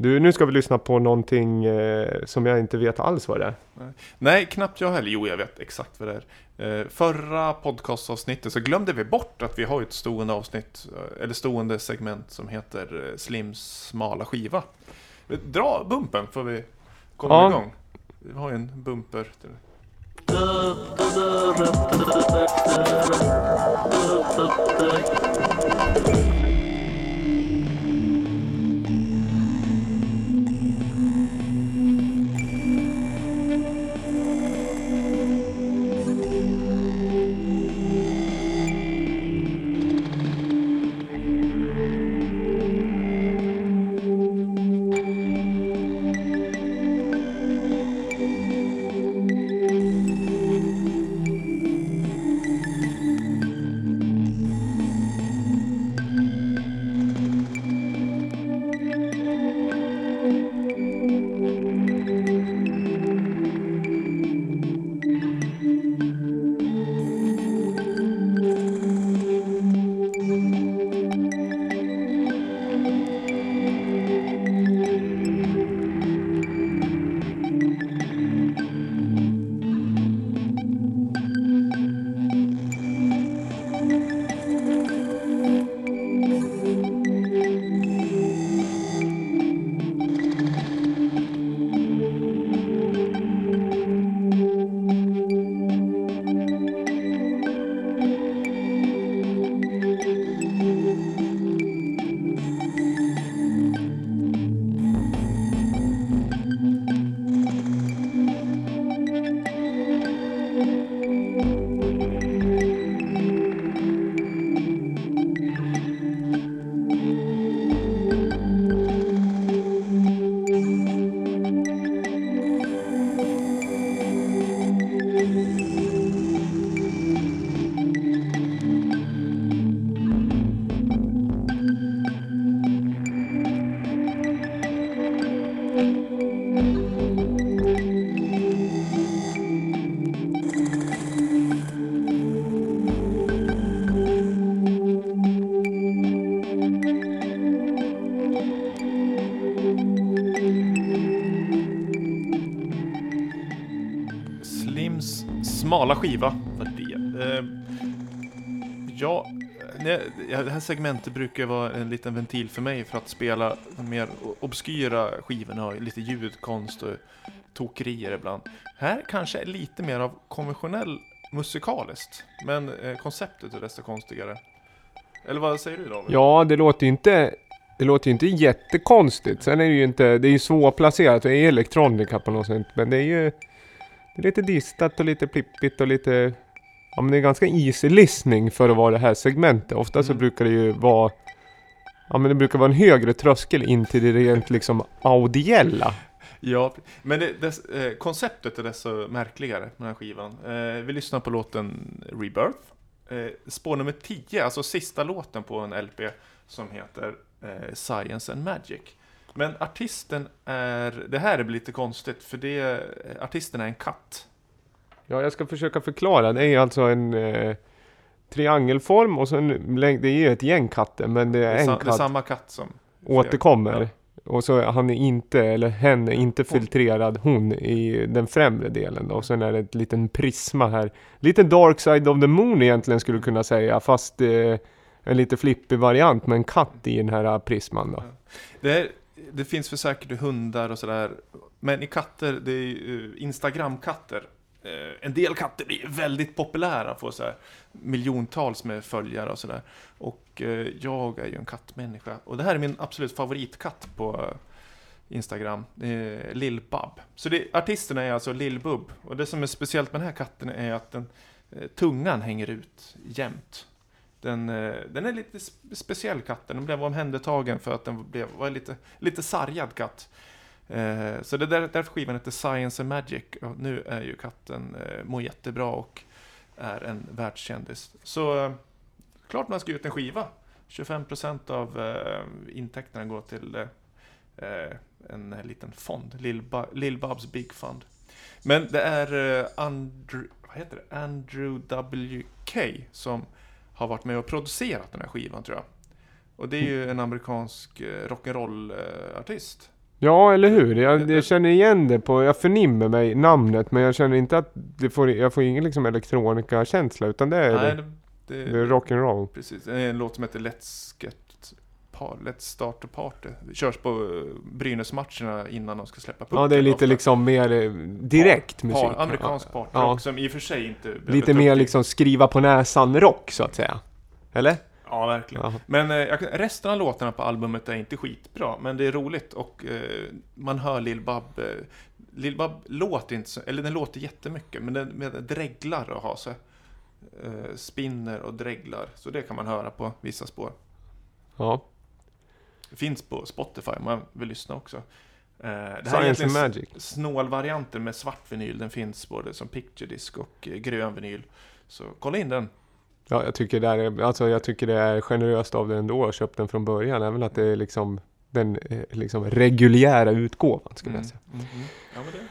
Du, nu ska vi lyssna på någonting eh, som jag inte vet alls vad det är. Nej, knappt jag heller. Jo, jag vet exakt vad det är. Eh, förra podcastavsnittet så glömde vi bort att vi har ett stående avsnitt, eh, eller stående segment som heter eh, Slims smala skiva. Dra bumpen får vi komma Ja. igång. Vi har ju en bumper. Till. Smala skiva var det. Eh, ja, nej, eh, det här segmentet brukar vara en liten ventil för mig för att spela de mer obskyra skivorna och lite ljudkonst och tokerier ibland. Här kanske är lite mer av konventionell musikaliskt, men eh, konceptet är desto konstigare. Eller vad säger du David? Ja, det låter ju inte, det låter ju inte jättekonstigt. Sen är det ju inte, det är ju svårplacerat och är elektronika på något sätt. Men det är ju lite distat och lite plippigt och lite... Ja men det är ganska easy listening för att vara det här segmentet. Ofta så Mm. brukar det ju vara... Ja men det brukar vara en högre tröskel in till det rent liksom audiella. Ja, men det, dess, eh, konceptet är desto märkligare med den här skivan. Eh, vi lyssnar på låten Rebirth. Eh, spår nummer 10, alltså sista låten på en LP som heter eh, Science and Magic. Men artisten är, det här är lite konstigt för det, artisten är en katt. Ja jag ska försöka förklara. Det är alltså en eh, triangelform och sen det är ett gäng katter men det Det är är, en sa, det är katt samma katt som... återkommer. Ja. Och så är han är inte, eller hen är inte filtrerad, hon i den främre delen då. Och sen är det ett liten prisma här. Lite dark side of the moon egentligen skulle du kunna säga, fast eh, en lite flippig variant med en katt i den här prisman då. Det, är, det finns för säkert i hundar och sådär. Men i katter, det är ju eh, Instagram-katter. Eh, en del katter blir väldigt populära, får så här miljontals med följare och sådär. Och eh, jag är ju en kattmänniska. Och det här är min absolut favoritkatt på Instagram. Det är Lill-Bub. Så det, artisten är alltså Lill-Bub. Och det som är speciellt med den här katten är att den, tungan hänger ut jämt. Den, eh, den är lite speciell katten. Den blev omhändertagen för att den blev, var lite, lite sargad katt. Eh, så det är därför skivan heter Science and Magic. Och nu är ju katten, eh, mår jättebra och är en världskändis. Så klart man ska ge ut en skiva. 25% av intäkterna går till en liten fond. Lill-Babs Big Fund. Men det är Andrew, vad heter det? Andrew W.K. som har varit med och producerat den här skivan tror jag. Och det är ju en amerikansk eh, rock'n'roll-artist. Ja, eller hur? Jag, jag känner igen det på, jag förnimmer mig namnet men jag känner inte att det får, jag får ingen liksom elektronika-känsla utan det är, Nej, det, det, det är rock'n'roll. Precis, det är en låt som heter Let's Get Let's Start a Party. Körs på eh, Brynäs-matcherna innan de ska släppa pucken. Ja, det är lite ofta. liksom mer eh, direkt musik. Par, amerikansk partrock Ja. som i och för sig inte Lite mer upp- liksom skriva på näsan rock så att säga. Eller? Ja, verkligen. Ja. Men eh, resten av låtarna på albumet är inte skitbra, men det är roligt och eh, man hör Lill-Bab. Eh, Lill-Bab låter inte så, eller den låter jättemycket, men den med dreglar och har sig. Eh, spinner och dreglar, så det kan man höra på vissa spår. Ja. Finns på Spotify om man vill lyssna också. Eh, det här är Science egentligen Magic. snålvarianten med svart vinyl. Den finns både som picture disc och eh, grön vinyl. Så kolla in den. Ja, jag tycker det är, alltså jag tycker det är generöst av det ändå att köpa den från början. Även att det är liksom den eh, liksom reguljära utgåvan skulle jag säga. Mm, mm, mm. Ja, men det,